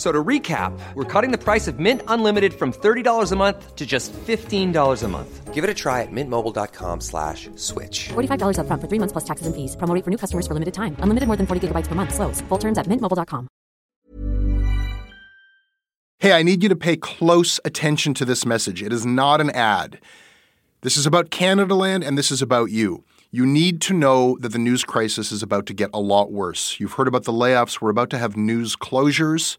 So to recap, we're cutting the price of Mint Unlimited from $30 a month to just $15 a month. Give it a try at mintmobile.com slash switch. $45 up front for three months plus taxes and fees. Promo for new customers for limited time. Unlimited more than 40 gigabytes per month. Slows. Full terms at mintmobile.com. Hey, I need you to pay close attention to this message. It is not an ad. This is about Canadaland and this is about you. You need to know that the news crisis is about to get a lot worse. You've heard about the layoffs. We're about to have news closures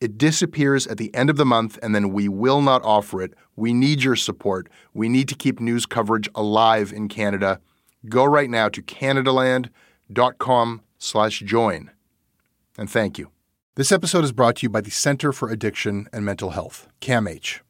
It disappears at the end of the month, and then we will not offer it. We need your support. We need to keep news coverage alive in Canada. Go right now to canadaland.com slash join. And thank you. This episode is brought to you by the Center for Addiction and Mental Health, CAMH.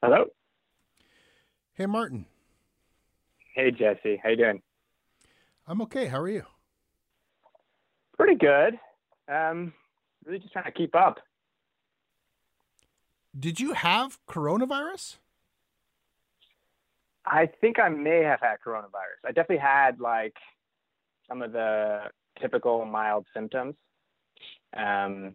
Hello. Hey, Martin. Hey, Jesse. How you doing? I'm okay. How are you? Pretty good. Um, really just trying to keep up. Did you have coronavirus? I think I may have had coronavirus. I definitely had like some of the typical mild symptoms, um,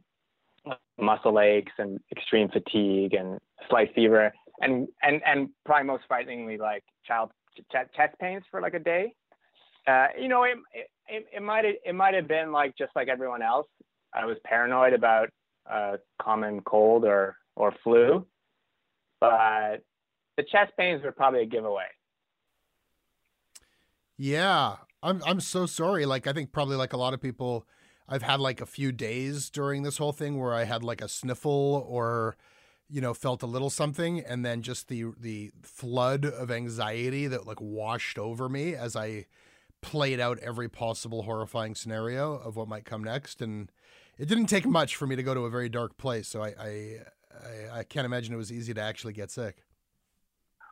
muscle aches and extreme fatigue and slight fever and and and probably most frighteningly, like child ch- chest pains for like a day. Uh, you know, it it, it might it might have been like just like everyone else. I was paranoid about a common cold or or flu, but the chest pains were probably a giveaway. Yeah, I'm I'm so sorry. Like I think probably like a lot of people, I've had like a few days during this whole thing where I had like a sniffle or you know felt a little something and then just the the flood of anxiety that like washed over me as i played out every possible horrifying scenario of what might come next. And it didn't take much for me to go to a very dark place so i i i, I can't imagine it was easy to actually get sick.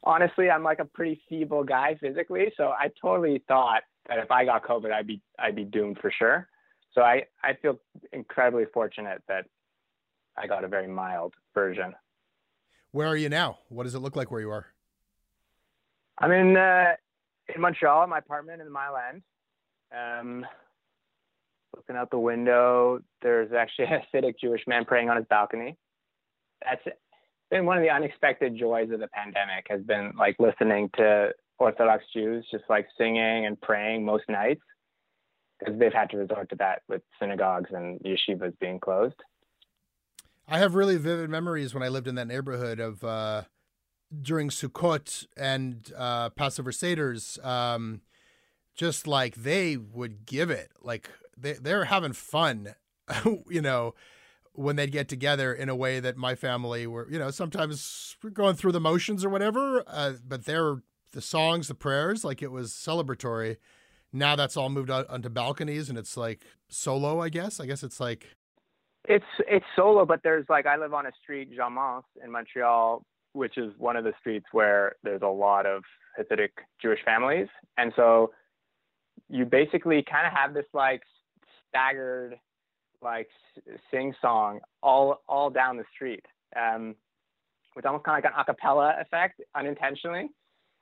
Honestly i'm like a pretty feeble guy physically so i totally thought that if i got covid i'd be i'd be doomed for sure. So i i feel incredibly fortunate that i got a very mild version where are you now? What does it look like where you are? I'm in uh, in Montreal, my apartment in the Mile End. Um, looking out the window, there's actually a Hasidic Jewish man praying on his balcony. That's been one of the unexpected joys of the pandemic. Has been like listening to Orthodox Jews just like singing and praying most nights because they've had to resort to that with synagogues and yeshivas being closed. I have really vivid memories when I lived in that neighborhood of uh, during Sukkot and uh, Passover Seders. Um, just like they would give it, like they they're having fun, you know, when they'd get together in a way that my family were, you know, sometimes we're going through the motions or whatever. Uh, but they're the songs, the prayers, like it was celebratory. Now that's all moved out onto balconies and it's like solo, I guess. I guess it's like it's it's solo, but there's like I live on a street, Jean in Montreal, which is one of the streets where there's a lot of Hasidic Jewish families, and so you basically kind of have this like staggered like sing song all all down the street, um, with almost kind of like an acapella effect unintentionally.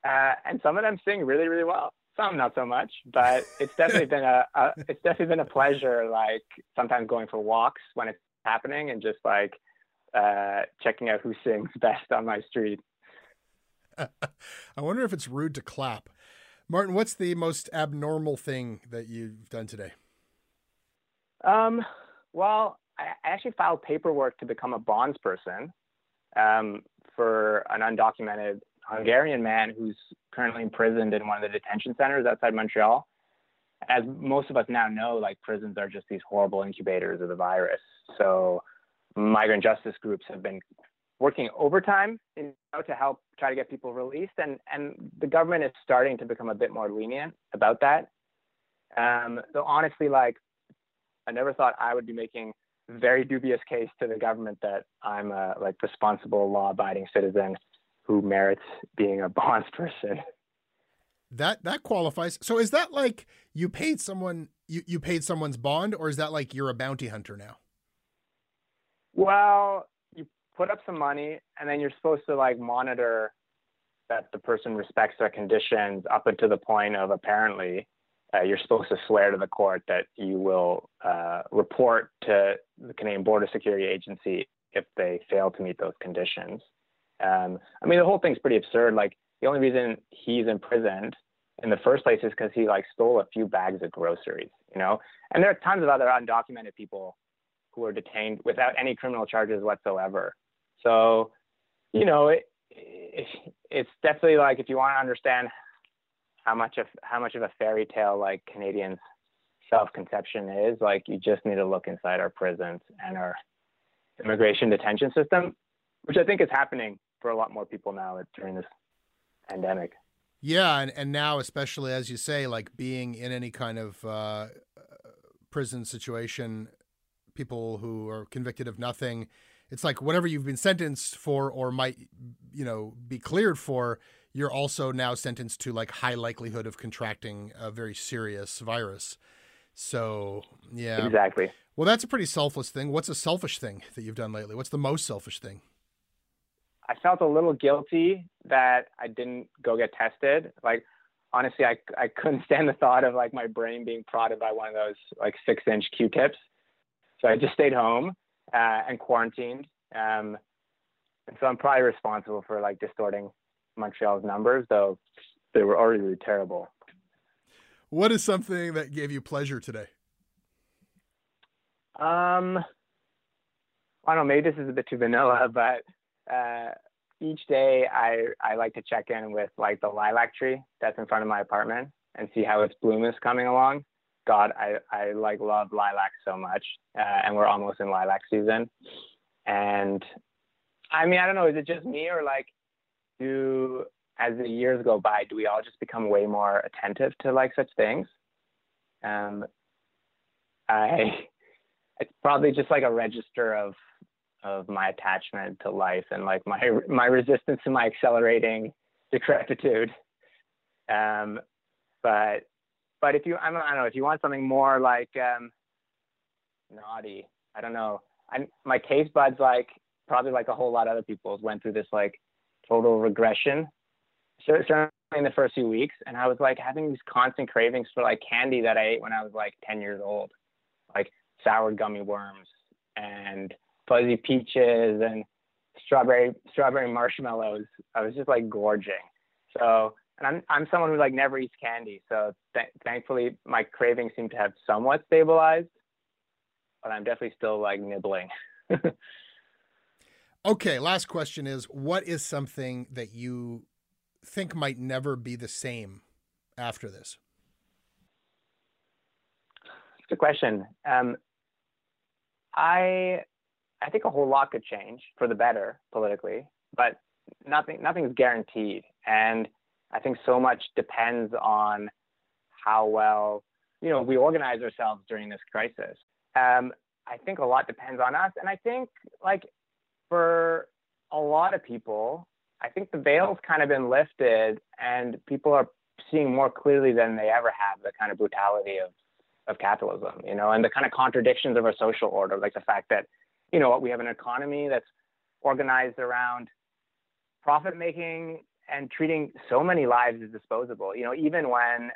Uh, and some of them sing really really well. Some not so much, but it's definitely been a, a it's definitely been a pleasure. Like sometimes going for walks when it's happening and just like uh, checking out who sings best on my street. I wonder if it's rude to clap. Martin, what's the most abnormal thing that you've done today? Um, well, I actually filed paperwork to become a bondsperson um, for an undocumented Hungarian man who's currently imprisoned in one of the detention centers outside Montreal. As most of us now know, like prisons are just these horrible incubators of the virus. So migrant justice groups have been working overtime you know, to help try to get people released, and and the government is starting to become a bit more lenient about that. Um, so honestly, like I never thought I would be making very dubious case to the government that I'm a like responsible, law-abiding citizen who merits being a bonds person. That that qualifies. So is that like you paid someone you, you paid someone's bond, or is that like you're a bounty hunter now? Well, you put up some money, and then you're supposed to like monitor that the person respects their conditions up until the point of apparently uh, you're supposed to swear to the court that you will uh, report to the Canadian Border Security Agency if they fail to meet those conditions. Um, I mean, the whole thing's pretty absurd. Like the only reason he's imprisoned in the first place is because he like stole a few bags of groceries, you know. And there are tons of other undocumented people who are detained without any criminal charges whatsoever. So, you know, it, it, it's definitely like if you want to understand how much of how much of a fairy tale like Canadians self-conception is, like you just need to look inside our prisons and our immigration detention system, which I think is happening for a lot more people now during this pandemic. Yeah, and, and now especially as you say, like being in any kind of uh, prison situation, people who are convicted of nothing, it's like whatever you've been sentenced for or might you know be cleared for, you're also now sentenced to like high likelihood of contracting a very serious virus. So yeah, exactly. Well, that's a pretty selfless thing. What's a selfish thing that you've done lately? What's the most selfish thing? I felt a little guilty that I didn't go get tested. Like, honestly, I, I couldn't stand the thought of like my brain being prodded by one of those like six inch Q-tips. So I just stayed home uh, and quarantined. Um, and so I'm probably responsible for like distorting Montreal's numbers, though they were already really terrible. What is something that gave you pleasure today? Um, I don't know. Maybe this is a bit too vanilla, but uh, each day I I like to check in with like the lilac tree that's in front of my apartment and see how its bloom is coming along. God, I I like love lilac so much, uh, and we're almost in lilac season. And I mean, I don't know, is it just me or like do as the years go by, do we all just become way more attentive to like such things? Um, I it's probably just like a register of of my attachment to life and like my my resistance to my accelerating decrepitude. Um, but but if you I don't, I don't know if you want something more like um, naughty, I don't know. I my taste buds like probably like a whole lot of other people's went through this like total regression. So certainly in the first few weeks, and I was like having these constant cravings for like candy that I ate when I was like 10 years old, like sour gummy worms and fuzzy peaches and strawberry strawberry marshmallows. I was just like gorging. So, and I'm I'm someone who like never eats candy. So th- thankfully, my cravings seem to have somewhat stabilized, but I'm definitely still like nibbling. okay, last question is: What is something that you think might never be the same after this? Good question. Um, I I think a whole lot could change for the better politically, but nothing nothing's guaranteed. And I think so much depends on how well you know we organize ourselves during this crisis. Um, I think a lot depends on us, and I think like for a lot of people, I think the veil's kind of been lifted, and people are seeing more clearly than they ever have the kind of brutality of of capitalism, you know, and the kind of contradictions of our social order, like the fact that, you know, we have an economy that's organized around profit making and treating so many lives as disposable, you know, even when,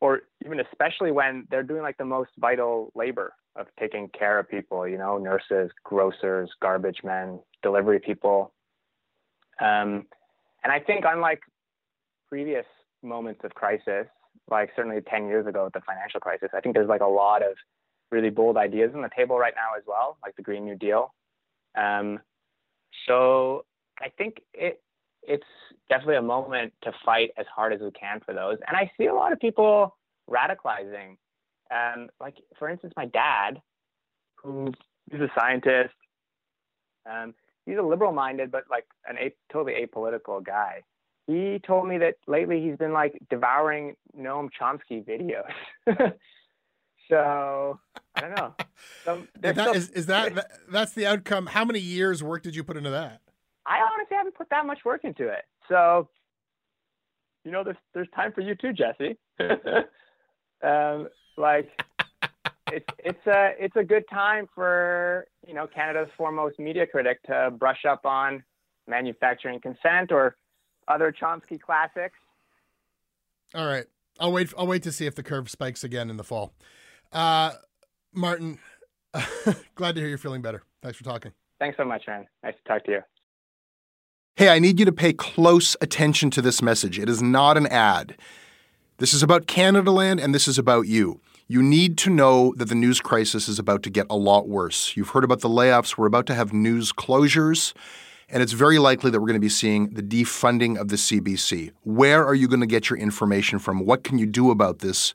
or even especially when they're doing like the most vital labor of taking care of people, you know, nurses, grocers, garbage men, delivery people. Um, and I think unlike previous moments of crisis, like certainly 10 years ago with the financial crisis, I think there's like a lot of really bold ideas on the table right now as well, like the Green New Deal. Um, so I think it it's definitely a moment to fight as hard as we can for those. And I see a lot of people radicalizing. Um, like for instance, my dad, who is a scientist. Um, he's a liberal-minded, but like an a- totally apolitical guy he told me that lately he's been like devouring Noam Chomsky videos. so I don't know. So, is, that, is, is that that's the outcome? How many years work did you put into that? I honestly haven't put that much work into it. So you know, there's there's time for you too, Jesse. um, like it's it's a it's a good time for you know Canada's foremost media critic to brush up on manufacturing consent or other Chomsky classics. All right. I'll wait. I'll wait to see if the curve spikes again in the fall. Uh, Martin, glad to hear you're feeling better. Thanks for talking. Thanks so much, man. Nice to talk to you. Hey, I need you to pay close attention to this message. It is not an ad. This is about Canadaland and this is about you. You need to know that the news crisis is about to get a lot worse. You've heard about the layoffs. We're about to have news closures and it's very likely that we're going to be seeing the defunding of the CBC. Where are you going to get your information from? What can you do about this?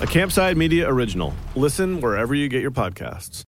a Campside Media original. Listen wherever you get your podcasts.